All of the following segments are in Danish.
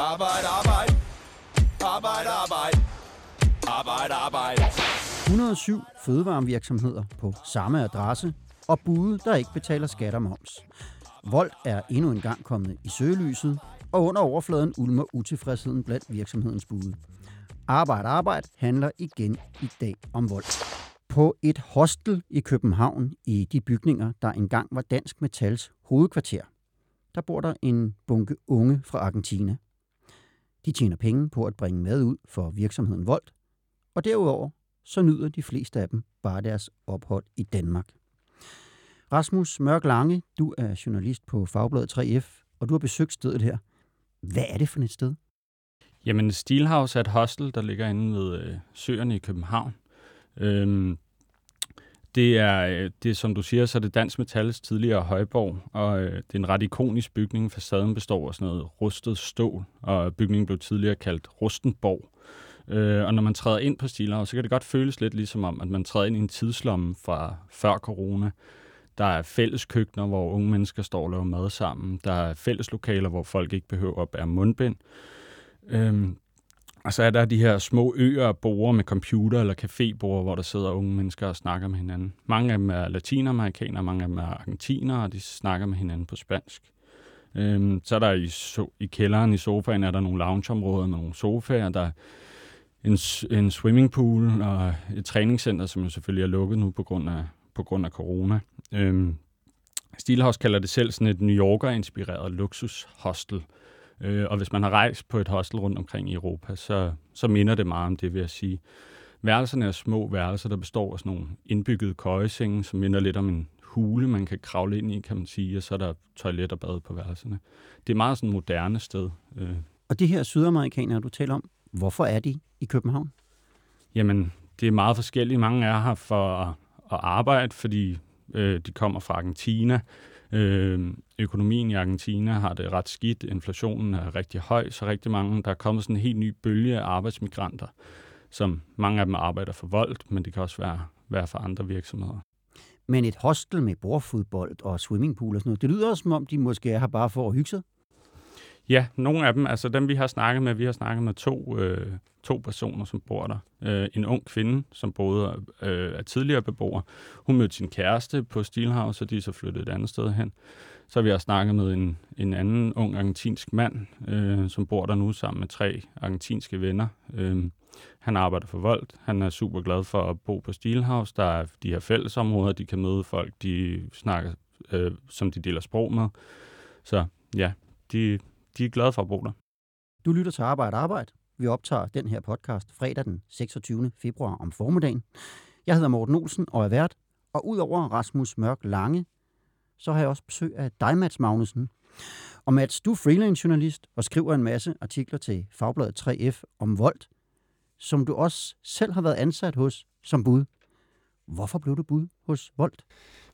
Arbejde, arbejde. Arbejde, arbejde. Arbejde, arbejde. 107 fødevarevirksomheder på samme adresse og bude, der ikke betaler skat og moms. Vold er endnu en gang kommet i søgelyset, og under overfladen ulmer utilfredsheden blandt virksomhedens bude. Arbejde, arbejde handler igen i dag om vold. På et hostel i København i de bygninger, der engang var Dansk Metals hovedkvarter, der bor der en bunke unge fra Argentina. De tjener penge på at bringe mad ud for virksomheden Volt, og derudover så nyder de fleste af dem bare deres ophold i Danmark. Rasmus Mørk Lange, du er journalist på Fagbladet 3F, og du har besøgt stedet her. Hvad er det for et sted? Jamen, Steelhouse er et hostel, der ligger inde ved øh, søerne i København. Øhm, det er, øh, det er, som du siger, så er det Dansk Metals tidligere højborg, og øh, det er en ret ikonisk bygning. Facaden består af sådan noget rustet stål, og bygningen blev tidligere kaldt Rustenborg. Øh, og når man træder ind på Steelhouse, så kan det godt føles lidt ligesom om, at man træder ind i en tidslomme fra før corona. Der er fælles køkkener, hvor unge mennesker står og laver mad sammen. Der er fælles lokaler, hvor folk ikke behøver at bære mundbind. Øhm, og så er der de her små øer og borer med computer eller caféborer, hvor der sidder unge mennesker og snakker med hinanden. Mange af dem er latinamerikanere, mange af dem er argentinere, og de snakker med hinanden på spansk. Øhm, så er der i, so- i kælderen i sofaen, er der nogle loungeområder med nogle sofaer. Der er en, en swimmingpool og et træningscenter, som jo selvfølgelig er lukket nu på grund af, på grund af corona. Øhm, Steelhouse kalder det selv sådan et New Yorker-inspireret luksushostel. Øh, og hvis man har rejst på et hostel rundt omkring i Europa, så, så minder det meget om det, vil jeg sige. Værelserne er små værelser, der består af sådan nogle indbyggede køjesenge, som minder lidt om en hule, man kan kravle ind i, kan man sige, og så er der toilet og bad på værelserne. Det er meget sådan et moderne sted. Øh. Og de her sydamerikanere, du taler om, hvorfor er de i København? Jamen, det er meget forskelligt. Mange er her for at, at arbejde, fordi øh, de kommer fra Argentina. Øh, økonomien i Argentina har det ret skidt. Inflationen er rigtig høj, så rigtig mange, der er kommet sådan en helt ny bølge af arbejdsmigranter, som mange af dem arbejder for vold, men det kan også være, være for andre virksomheder. Men et hostel med bordfodbold og swimmingpool og sådan noget, det lyder også som om, de måske er her bare for at hygge sig. Ja, nogle af dem, altså dem vi har snakket med, vi har snakket med to, øh, to personer, som bor der. Øh, en ung kvinde, som boede øh, er tidligere beboer. Hun mødte sin kæreste på Steelhouse, og de er så flyttet et andet sted hen. Så har vi også snakket med en, en anden ung argentinsk mand, øh, som bor der nu sammen med tre argentinske venner. Øh, han arbejder for Volt. Han er super glad for at bo på Steelhouse. Der er de her fællesområder, de kan møde folk, de snakker, øh, som de deler sprog med. Så ja, de, de er glade for at bo der. Du lytter til Arbejde Arbejde. Vi optager den her podcast fredag den 26. februar om formiddagen. Jeg hedder Morten Olsen og er vært, og udover Rasmus Mørk Lange, så har jeg også besøg af dig, Mats Magnussen. Og Mats, du er freelance journalist og skriver en masse artikler til Fagbladet 3F om vold, som du også selv har været ansat hos som bud. Hvorfor blev du bud hos Volt?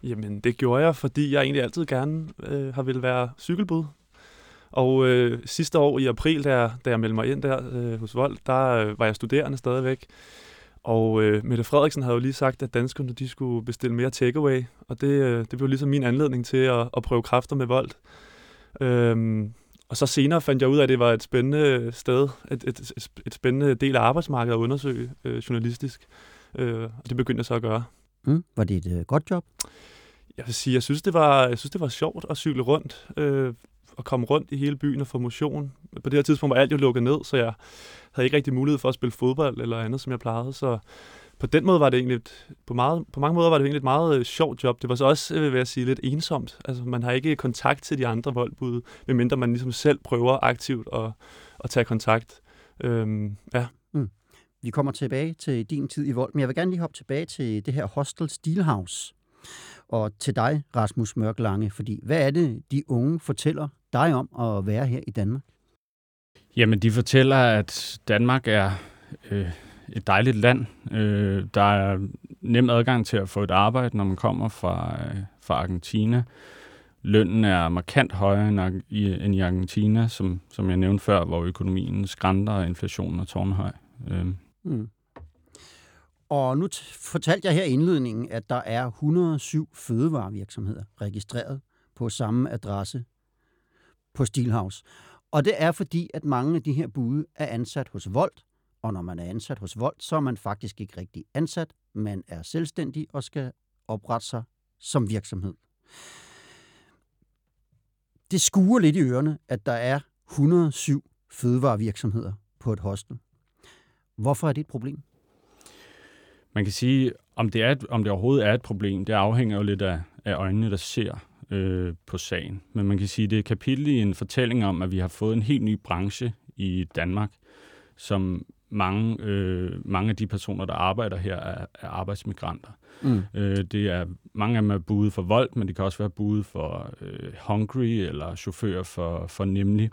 Jamen, det gjorde jeg, fordi jeg egentlig altid gerne øh, har ville være cykelbud. Og øh, sidste år i april, da jeg, da jeg meldte mig ind der øh, hos Vold, der øh, var jeg studerende stadigvæk. Og øh, Mette Frederiksen havde jo lige sagt, at danskerne de skulle bestille mere takeaway, og det, øh, det blev ligesom min anledning til at, at prøve kræfter med Volt. Øhm, og så senere fandt jeg ud af, at det var et spændende sted, et, et, et, et spændende del af arbejdsmarkedet at undersøge øh, journalistisk. Øh, og det begyndte jeg så at gøre. Mm, var det et øh, godt job? Jeg vil sige, jeg synes, det var, jeg synes, det var sjovt at cykle rundt. Øh, at komme rundt i hele byen og få motion. På det her tidspunkt var alt jo lukket ned, så jeg havde ikke rigtig mulighed for at spille fodbold eller andet, som jeg plejede. Så på den måde var det egentlig, et, på, meget, på mange måder var det egentlig et meget øh, sjovt job. Det var så også, øh, vil jeg sige, lidt ensomt. Altså, man har ikke kontakt til de andre voldbud, medmindre man ligesom selv prøver aktivt at, at tage kontakt. Øhm, ja. Mm. Vi kommer tilbage til din tid i vold, men jeg vil gerne lige hoppe tilbage til det her Hostel Steelhouse. Og til dig, Rasmus Mørk Lange, fordi hvad er det, de unge fortæller dig om at være her i Danmark? Jamen, de fortæller, at Danmark er øh, et dejligt land. Øh, der er nem adgang til at få et arbejde, når man kommer fra, øh, fra Argentina. Lønnen er markant højere end i, end i Argentina, som, som jeg nævnte før, hvor økonomien skrænter og inflationen er tårnhøj. Øh. Mm. Og nu fortalte jeg her i indledningen, at der er 107 fødevarevirksomheder registreret på samme adresse på Stilhouse. Og det er fordi, at mange af de her bude er ansat hos Volt, og når man er ansat hos Volt, så er man faktisk ikke rigtig ansat. Man er selvstændig og skal oprette sig som virksomhed. Det skuer lidt i ørerne, at der er 107 fødevarevirksomheder på et hostel. Hvorfor er det et problem? Man kan sige, om det, er et, om det overhovedet er et problem, det afhænger jo lidt af, af øjnene, der ser øh, på sagen. Men man kan sige, det er et kapitel i en fortælling om, at vi har fået en helt ny branche i Danmark, som mange, øh, mange af de personer, der arbejder her, er, er arbejdsmigranter. Mm. Øh, det er, mange af dem er budet for vold, men det kan også være budet for øh, Hungry eller chauffører for, for Nemlig.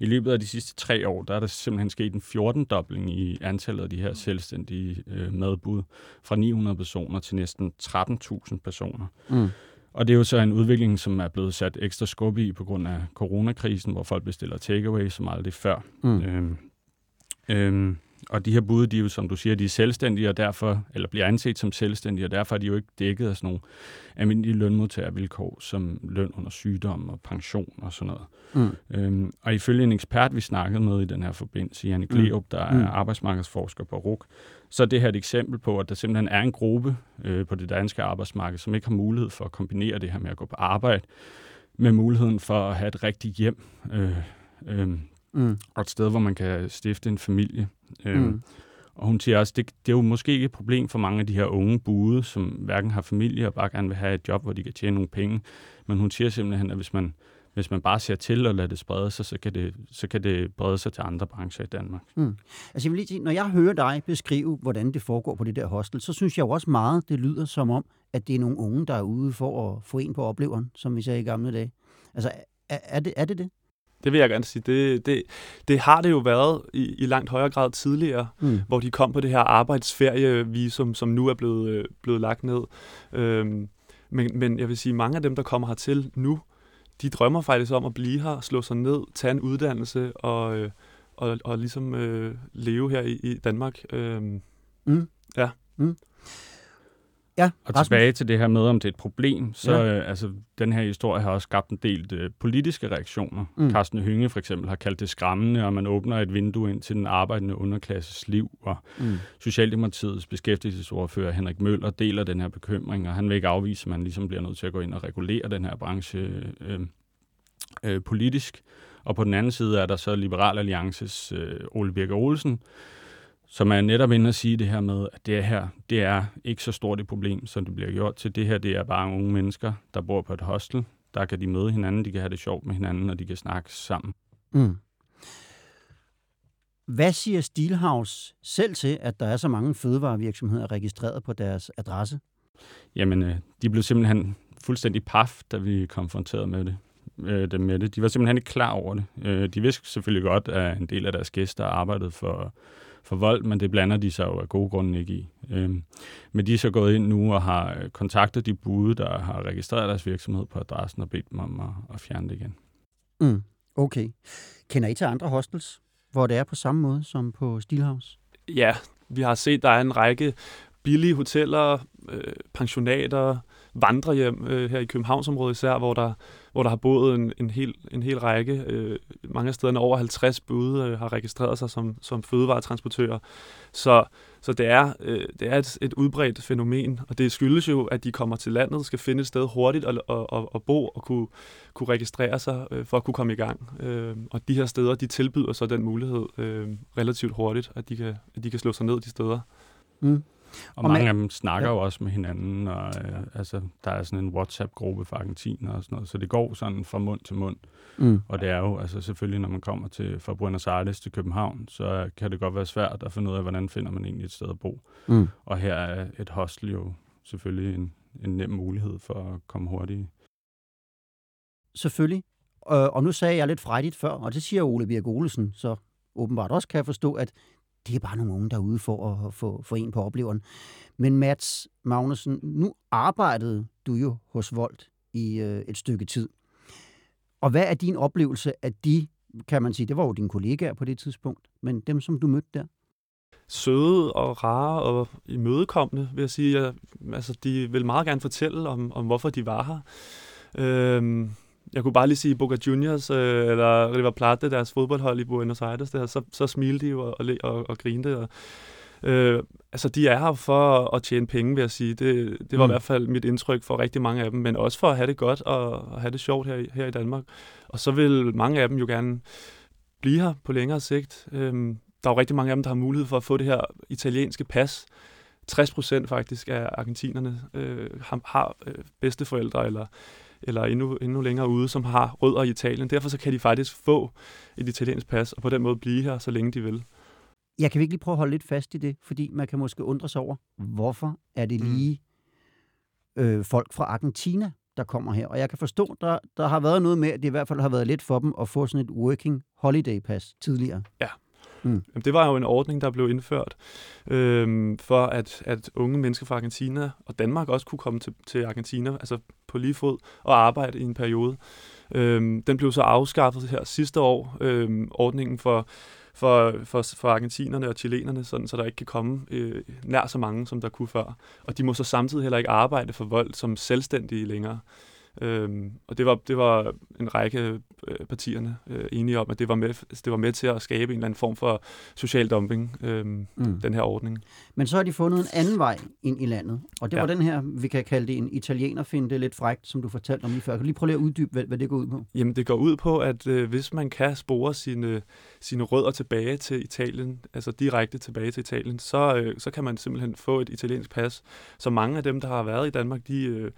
I løbet af de sidste tre år, der er der simpelthen sket en 14-dobling i antallet af de her selvstændige øh, madbud, fra 900 personer til næsten 13.000 personer. Mm. Og det er jo så en udvikling, som er blevet sat ekstra skub i på grund af coronakrisen, hvor folk bestiller takeaway som aldrig før. Mm. Øhm, øhm, og de her bud, de er jo, som du siger, de er selvstændige, og derfor, eller bliver anset som selvstændige, og derfor er de jo ikke dækket af sådan nogle almindelige lønmodtagervilkår, som løn under sygdom og pension og sådan noget. Mm. Øhm, og ifølge en ekspert, vi snakkede med i den her forbindelse, Janne Gleup, mm. der er mm. arbejdsmarkedsforsker på RUK, så er det her et eksempel på, at der simpelthen er en gruppe øh, på det danske arbejdsmarked, som ikke har mulighed for at kombinere det her med at gå på arbejde, med muligheden for at have et rigtigt hjem, øh, øh, mm. og et sted, hvor man kan stifte en familie. Øh, mm. Og hun siger også, det, det er jo måske ikke et problem for mange af de her unge bude, som hverken har familie og bare gerne vil have et job, hvor de kan tjene nogle penge. Men hun siger simpelthen, at hvis man, hvis man bare ser til og lader det sprede sig, så kan det, så kan det brede sig til andre brancher i Danmark. Mm. Altså jeg vil lige sige, når jeg hører dig beskrive, hvordan det foregår på det der hostel, så synes jeg jo også meget, det lyder som om, at det er nogle unge, der er ude for at få en på opleveren, som vi sagde i gamle dage. Altså er, er, det, er det det? Det vil jeg gerne sige. Det, det, det har det jo været i, i langt højere grad tidligere, mm. hvor de kom på det her arbejdsferievisum, som nu er blevet, øh, blevet lagt ned. Øhm, men, men jeg vil sige, mange af dem, der kommer hertil nu, de drømmer faktisk om at blive her, slå sig ned, tage en uddannelse og, øh, og, og ligesom øh, leve her i, i Danmark. Øhm, mm. Ja. Mm. Ja, og Rasmus. tilbage til det her med, om det er et problem, så ja. øh, altså, den her historie har også skabt en del øh, politiske reaktioner. Mm. Carsten Hynge for eksempel har kaldt det skræmmende, og man åbner et vindue ind til den arbejdende underklasses liv, og mm. Socialdemokratiets beskæftigelsesordfører Henrik Møller deler den her bekymring, og han vil ikke afvise, at man ligesom bliver nødt til at gå ind og regulere den her branche øh, øh, politisk. Og på den anden side er der så Liberal Alliances øh, Ole Birke Olsen, som er netop inde at sige det her med, at det her, det er ikke så stort et problem, som det bliver gjort til. Det her, det er bare unge mennesker, der bor på et hostel. Der kan de møde hinanden, de kan have det sjovt med hinanden, og de kan snakke sammen. Mm. Hvad siger Steelhouse selv til, at der er så mange fødevarevirksomheder registreret på deres adresse? Jamen, øh, de blev simpelthen fuldstændig paf, da vi konfronterede med det, øh, dem med det. De var simpelthen ikke klar over det. Øh, de vidste selvfølgelig godt, at en del af deres gæster arbejdede for for vold, men det blander de sig jo af gode grunde ikke i. Øhm, men de er så gået ind nu og har øh, kontaktet de bude, der har registreret deres virksomhed på adressen og bedt dem om at, at fjerne det igen. Mm, okay. Kender I til andre hostels, hvor det er på samme måde som på Steelhouse? Ja, vi har set, der er en række billige hoteller, øh, pensionater, vandrehjem øh, her i Københavnsområdet især, hvor der, hvor der har boet en, en, hel, en hel række. Øh, mange af stederne over 50 bude øh, har registreret sig som, som fødevaretransportører. Så, så det er, øh, det er et, et udbredt fænomen, og det skyldes jo, at de kommer til landet, skal finde et sted hurtigt at, at, at, at bo og kunne, kunne registrere sig øh, for at kunne komme i gang. Øh, og de her steder, de tilbyder så den mulighed øh, relativt hurtigt, at de, kan, at de kan slå sig ned de steder. Mm. Og, og mange man, af dem snakker ja. jo også med hinanden, og øh, altså, der er sådan en WhatsApp-gruppe for argentiner og sådan noget, så det går sådan fra mund til mund. Mm. Og det er jo, altså selvfølgelig, når man kommer til, fra Buenos Aires til København, så kan det godt være svært at finde ud af, hvordan finder man egentlig et sted at bo. Mm. Og her er et hostel jo selvfølgelig en, en nem mulighed for at komme hurtigt. Selvfølgelig. Og nu sagde jeg lidt frejdigt før, og det siger Ole Birk Olesen, så åbenbart også kan jeg forstå, at det er bare nogle unge derude for at få, for en på opleveren. Men Mats Magnussen, nu arbejdede du jo hos Volt i øh, et stykke tid. Og hvad er din oplevelse af de, kan man sige, det var jo dine kollegaer på det tidspunkt, men dem, som du mødte der? Søde og rare og imødekommende, vil jeg sige. Jeg, altså, de vil meget gerne fortælle om, om hvorfor de var her. Øhm, jeg kunne bare lige sige Boca Juniors øh, eller River Plate, deres fodboldhold i Buenos Aires, der, så, så smilte de jo og, og, og, og grinte. Og, øh, altså, de er her for at tjene penge, vil jeg sige. Det, det var mm. i hvert fald mit indtryk for rigtig mange af dem, men også for at have det godt og, og have det sjovt her, her i Danmark. Og så vil mange af dem jo gerne blive her på længere sigt. Øh, der er jo rigtig mange af dem, der har mulighed for at få det her italienske pas. 60 procent faktisk af argentinerne øh, har, har øh, bedsteforældre eller eller endnu, endnu længere ude, som har rødder i Italien. Derfor så kan de faktisk få et italiensk pas, og på den måde blive her, så længe de vil. Jeg kan virkelig prøve at holde lidt fast i det, fordi man kan måske undre sig over, hvorfor er det mm. lige øh, folk fra Argentina, der kommer her. Og jeg kan forstå, der, der har været noget med, at det i hvert fald har været let for dem at få sådan et working holiday pass tidligere. Ja, Mm. Jamen, det var jo en ordning, der blev indført øh, for, at, at unge mennesker fra Argentina og Danmark også kunne komme til, til Argentina, altså på lige fod, og arbejde i en periode. Øh, den blev så afskaffet her sidste år, øh, ordningen for, for, for, for argentinerne og chilenerne, sådan, så der ikke kan komme øh, nær så mange, som der kunne før. Og de må så samtidig heller ikke arbejde for vold som selvstændige længere. Øhm, og det var, det var en række øh, partierne øh, enige om, at det var, med, det var med til at skabe en eller anden form for social dumping, øhm, mm. den her ordning. Men så har de fundet en anden vej ind i landet, og det ja. var den her, vi kan kalde det en italiener, finde det lidt frægt, som du fortalte om lige før. Kan du lige prøve at uddybe, hvad, hvad det går ud på? Jamen, det går ud på, at øh, hvis man kan spore sine, sine rødder tilbage til Italien, altså direkte tilbage til Italien, så, øh, så kan man simpelthen få et italiensk pas. Så mange af dem, der har været i Danmark, de... Øh,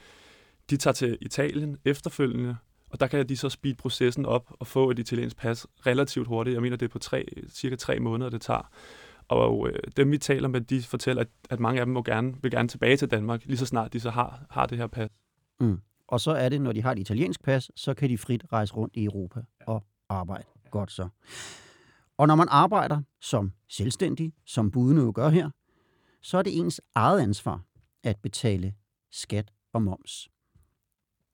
de tager til Italien efterfølgende, og der kan de så speed processen op og få et italiensk pas relativt hurtigt. Jeg mener, det er på tre, cirka tre måneder, det tager. Og øh, dem, vi taler med, de fortæller, at, at mange af dem må gerne, vil gerne tilbage til Danmark, lige så snart de så har, har det her pas. Mm. Og så er det, når de har et italiensk pas, så kan de frit rejse rundt i Europa og arbejde. Godt så. Og når man arbejder som selvstændig, som budene jo gør her, så er det ens eget ansvar at betale skat og moms.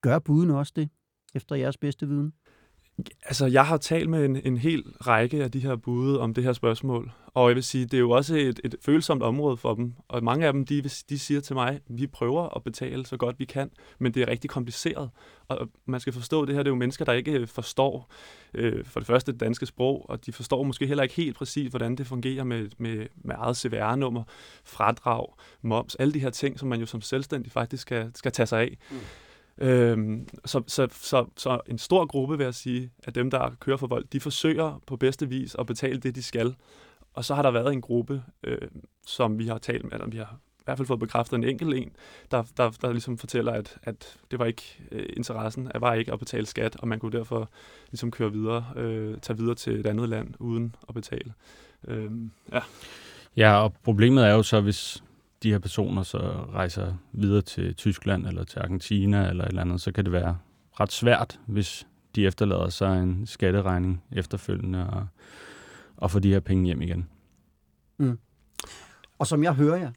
Gør buden også det, efter jeres bedste viden? Altså, jeg har talt med en, en hel række af de her bude om det her spørgsmål, og jeg vil sige, det er jo også et, et følsomt område for dem, og mange af dem, de, de siger til mig, vi prøver at betale så godt vi kan, men det er rigtig kompliceret, og man skal forstå, det her det er jo mennesker, der ikke forstår øh, for det første det danske sprog, og de forstår måske heller ikke helt præcis, hvordan det fungerer med, med, med eget CVR-nummer, fradrag, moms, alle de her ting, som man jo som selvstændig faktisk skal, skal tage sig af. Mm. Øhm, så, så, så, så en stor gruppe, vil jeg sige, af dem, der kører for vold, de forsøger på bedste vis at betale det, de skal. Og så har der været en gruppe, øh, som vi har talt med, eller vi har i hvert fald fået bekræftet en enkelt en, der, der, der ligesom fortæller, at, at det var ikke øh, interessen, at var ikke at betale skat, og man kunne derfor ligesom køre videre, øh, tage videre til et andet land uden at betale. Øh, ja. ja, og problemet er jo så, hvis, de her personer så rejser videre til Tyskland eller til Argentina eller et eller andet, så kan det være ret svært, hvis de efterlader sig en skatteregning efterfølgende og, og få de her penge hjem igen. Mm. Og som jeg hører jer,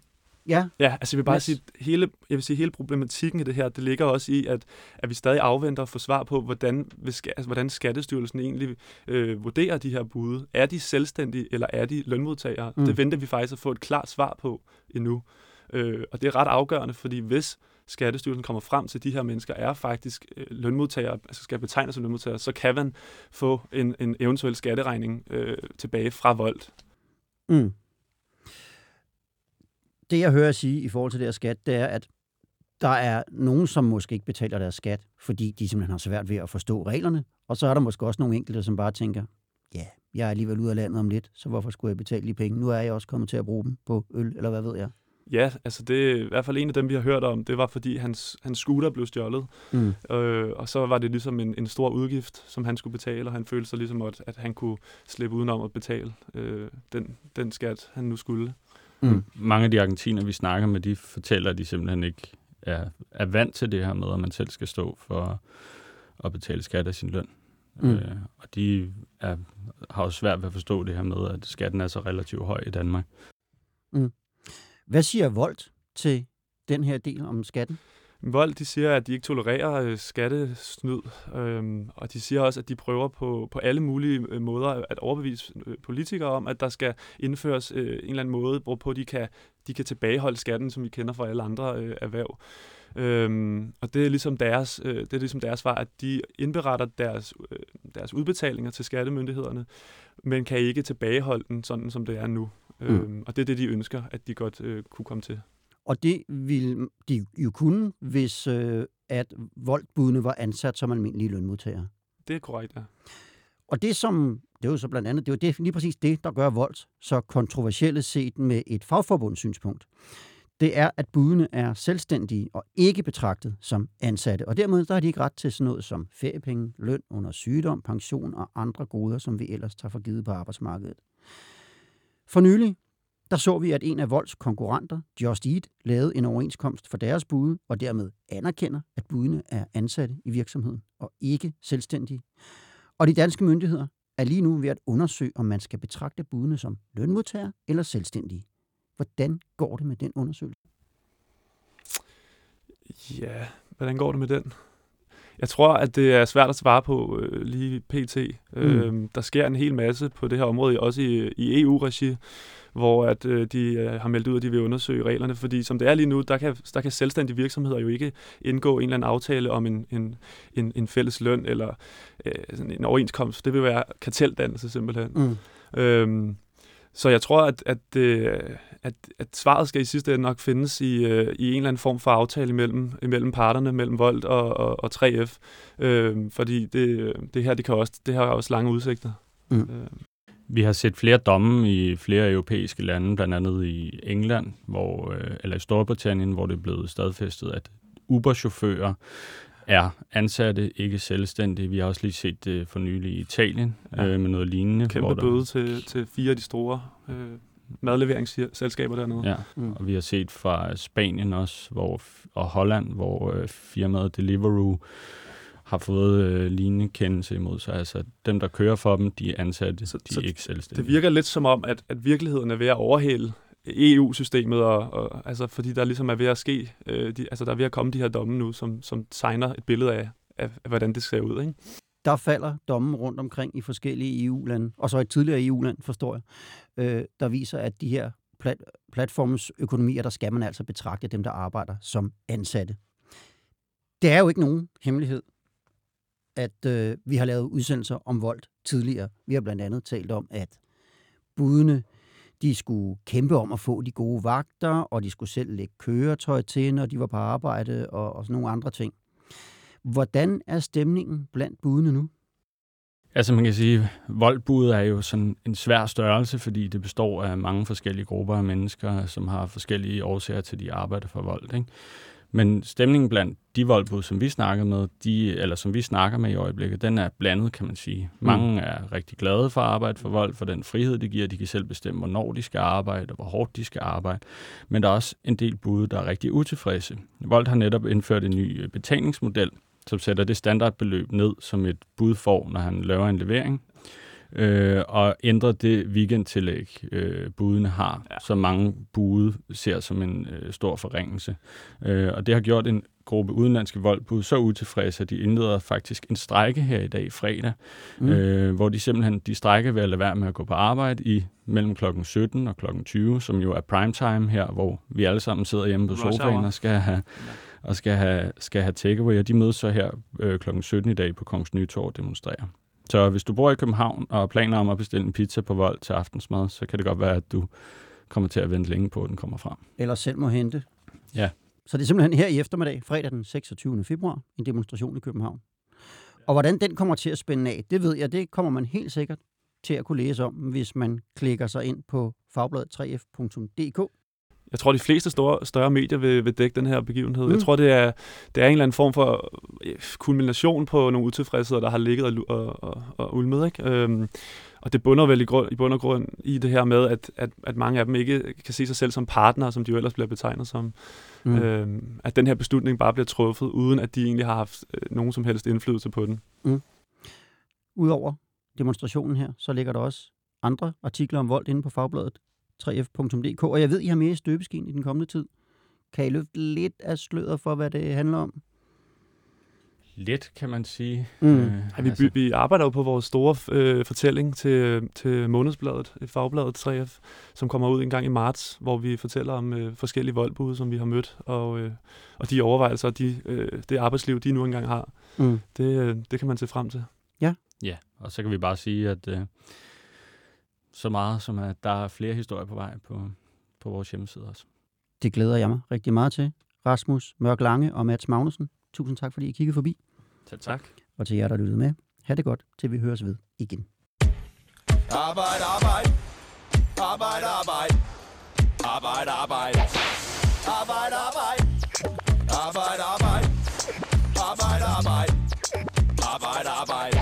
Ja. Ja, altså jeg vil bare yes. sige, hele, jeg vil sige, hele problematikken i det her, det ligger også i, at, at vi stadig afventer at få svar på, hvordan, altså, hvordan Skattestyrelsen egentlig øh, vurderer de her bud. Er de selvstændige, eller er de lønmodtagere? Mm. Det venter vi faktisk at få et klart svar på endnu. Øh, og det er ret afgørende, fordi hvis Skattestyrelsen kommer frem til, at de her mennesker er faktisk øh, lønmodtagere, altså skal betegnes som lønmodtagere, så kan man få en, en eventuel skatteregning øh, tilbage fra Volt. Mm det, jeg hører sige i forhold til det her skat, det er, at der er nogen, som måske ikke betaler deres skat, fordi de simpelthen har svært ved at forstå reglerne. Og så er der måske også nogle enkelte, som bare tænker, ja, jeg er alligevel ude af landet om lidt, så hvorfor skulle jeg betale de penge? Nu er jeg også kommet til at bruge dem på øl, eller hvad ved jeg? Ja, altså det er i hvert fald en af dem, vi har hørt om. Det var, fordi hans, hans scooter blev stjålet. Mm. Øh, og så var det ligesom en, en stor udgift, som han skulle betale, og han følte sig ligesom, at, at han kunne slippe udenom at betale øh, den, den skat, han nu skulle. Mm. Mange af de argentiner, vi snakker med, de fortæller, at de simpelthen ikke er, er vant til det her med, at man selv skal stå for at betale skat af sin løn. Mm. Øh, og de er, har også svært ved at forstå det her med, at skatten er så relativt høj i Danmark. Mm. Hvad siger Volt til den her del om skatten? Vold, de siger, at de ikke tolererer øh, skattesnyd, øhm, og de siger også, at de prøver på, på alle mulige øh, måder at overbevise øh, politikere om, at der skal indføres øh, en eller anden måde, hvorpå de kan, de kan tilbageholde skatten, som vi kender fra alle andre øh, erhverv. Øhm, og det er ligesom deres, øh, det er ligesom deres svar, at de indberetter deres, øh, deres udbetalinger til skattemyndighederne, men kan ikke tilbageholde den, sådan som det er nu. Mm. Øhm, og det er det, de ønsker, at de godt øh, kunne komme til. Og det ville de jo kunne, hvis øh, at voldbudene var ansat som almindelige lønmodtagere. Det er korrekt, ja. Og det som, det er jo så blandt andet, det er jo det, lige præcis det, der gør vold så kontroversielle set med et fagforbundssynspunkt. Det er, at budene er selvstændige og ikke betragtet som ansatte. Og dermed der har de ikke ret til sådan noget som feriepenge, løn under sygdom, pension og andre goder, som vi ellers tager for givet på arbejdsmarkedet. For nylig, der så vi, at en af Volds konkurrenter, Just Eat, lavede en overenskomst for deres bude, og dermed anerkender, at budene er ansatte i virksomheden og ikke selvstændige. Og de danske myndigheder er lige nu ved at undersøge, om man skal betragte budene som lønmodtagere eller selvstændige. Hvordan går det med den undersøgelse? Ja, hvordan går det med den? Jeg tror, at det er svært at svare på øh, lige pt. Mm. Øh, der sker en hel masse på det her område, også i, i EU-regi, hvor at øh, de øh, har meldt ud, at de vil undersøge reglerne. Fordi som det er lige nu, der kan, der kan selvstændige virksomheder jo ikke indgå en eller anden aftale om en, en, en, en fælles løn eller øh, en overenskomst. Det vil være karteldannelse simpelthen. Mm. Øh, så jeg tror, at, at, øh, at, at svaret skal i sidste ende nok findes i, øh, i en eller anden form for aftale imellem, imellem parterne, mellem Volt og, og, og 3F. Øh, fordi det, det her, det, kan også, det har også lange udsigter. Mm. Øh. Vi har set flere domme i flere europæiske lande, blandt andet i England, hvor, eller i Storbritannien, hvor det er blevet stadfæstet, at Uber-chauffører er ansatte, ikke selvstændige. Vi har også lige set det for nylig i Italien ja. øh, med noget lignende. Kæmpe hvor der... bøde til, til fire af de store øh, madleveringsselskaber dernede. Ja, mm. og vi har set fra Spanien også, hvor, og Holland, hvor øh, firmaet Deliveroo har fået øh, lignende kendelse imod sig. Altså dem, der kører for dem, de er ansatte, så, de er så ikke selvstændige. Det virker lidt som om, at, at virkeligheden er ved at overhælde EU-systemet, og, og, altså, fordi der ligesom er ved at ske, øh, de, altså der er ved at komme de her domme nu, som, som tegner et billede af, af, af hvordan det ser ud. Ikke? Der falder dommen rundt omkring i forskellige EU-lande, og så et tidligere EU-land, forstår jeg, øh, der viser, at de her plat, platformens økonomier, der skal man altså betragte dem, der arbejder som ansatte. Det er jo ikke nogen hemmelighed, at øh, vi har lavet udsendelser om vold tidligere. Vi har blandt andet talt om, at budene de skulle kæmpe om at få de gode vagter, og de skulle selv lægge køretøj til, når de var på arbejde, og, og sådan nogle andre ting. Hvordan er stemningen blandt budene nu? Altså man kan sige, voldbud er jo sådan en svær størrelse, fordi det består af mange forskellige grupper af mennesker, som har forskellige årsager til, at de arbejder for vold. Ikke? Men stemningen blandt de voldbud, som vi snakker med, de, eller som vi snakker med i øjeblikket, den er blandet, kan man sige. Mm. Mange er rigtig glade for at arbejde for vold, for den frihed, det giver. De kan selv bestemme, hvornår de skal arbejde, og hvor hårdt de skal arbejde. Men der er også en del bud, der er rigtig utilfredse. Vold har netop indført en ny øh, betalingsmodel, som sætter det standardbeløb ned, som et bud får, når han laver en levering øh, og ændre det weekendtillæg, øh, budene har, ja. som mange bude ser som en øh, stor forringelse. Øh, og det har gjort en gruppe udenlandske voldbud så utilfredse, at de indleder faktisk en strejke her i dag, fredag, mm. øh, hvor de simpelthen de strækker ved at lade være med at gå på arbejde i mellem klokken 17 og klokken 20, som jo er primetime her, hvor vi alle sammen sidder hjemme på sofaen og skal have, og skal have, skal have takeaway, og de mødes så her øh, klokken 17 i dag på Kongens Nytorv og demonstrerer. Så hvis du bor i København og har planer om at bestille en pizza på vold til aftensmad, så kan det godt være, at du kommer til at vente længe på, at den kommer frem. Eller selv må hente. Ja. Så det er simpelthen her i eftermiddag, fredag den 26. februar, en demonstration i København. Og hvordan den kommer til at spænde af, det ved jeg, det kommer man helt sikkert til at kunne læse om, hvis man klikker sig ind på fagbladet3f.dk jeg tror, de fleste store, større medier vil, vil dække den her begivenhed. Mm. Jeg tror, det er, det er en eller anden form for kulmination på nogle utilfredsheder, der har ligget og, og, og, og ulmet. Ikke? Øhm, og det bunder vel i, grund, i bund og grund i det her med, at, at, at mange af dem ikke kan se sig selv som partnere, som de jo ellers bliver betegnet som. Mm. Øhm, at den her beslutning bare bliver truffet, uden at de egentlig har haft øh, nogen som helst indflydelse på den. Mm. Udover demonstrationen her, så ligger der også andre artikler om vold inde på fagbladet 3f.dk, og jeg ved, I har mere i støbeskeen i den kommende tid. Kan I løfte lidt af sløret for, hvad det handler om? let, kan man sige. Mm. Øh, Ja, vi, by, vi arbejder jo på vores store øh, fortælling til, til månedsbladet, øh, fagbladet 3F, som kommer ud en gang i marts, hvor vi fortæller om øh, forskellige voldbud, som vi har mødt, og, øh, og de overvejelser, de, øh, det arbejdsliv, de nu engang har. Mm. Det, øh, det kan man se frem til. Ja, og så kan vi bare sige, at øh, så meget som at der er flere historier på vej på, på vores hjemmeside også. Det glæder jeg mig rigtig meget til. Rasmus Mørk Lange og Mats Magnussen, tusind tak, fordi I kiggede forbi. Selv tak. Og til jer, der lyttede med, ha' det godt, til vi høres ved igen. Arbejde, arbejde. Arbejde, arbejde. Arbejde, arbejde. Arbejde, arbejde. Arbejde, arbejde. Arbejde, arbejde. Arbejde, arbejde.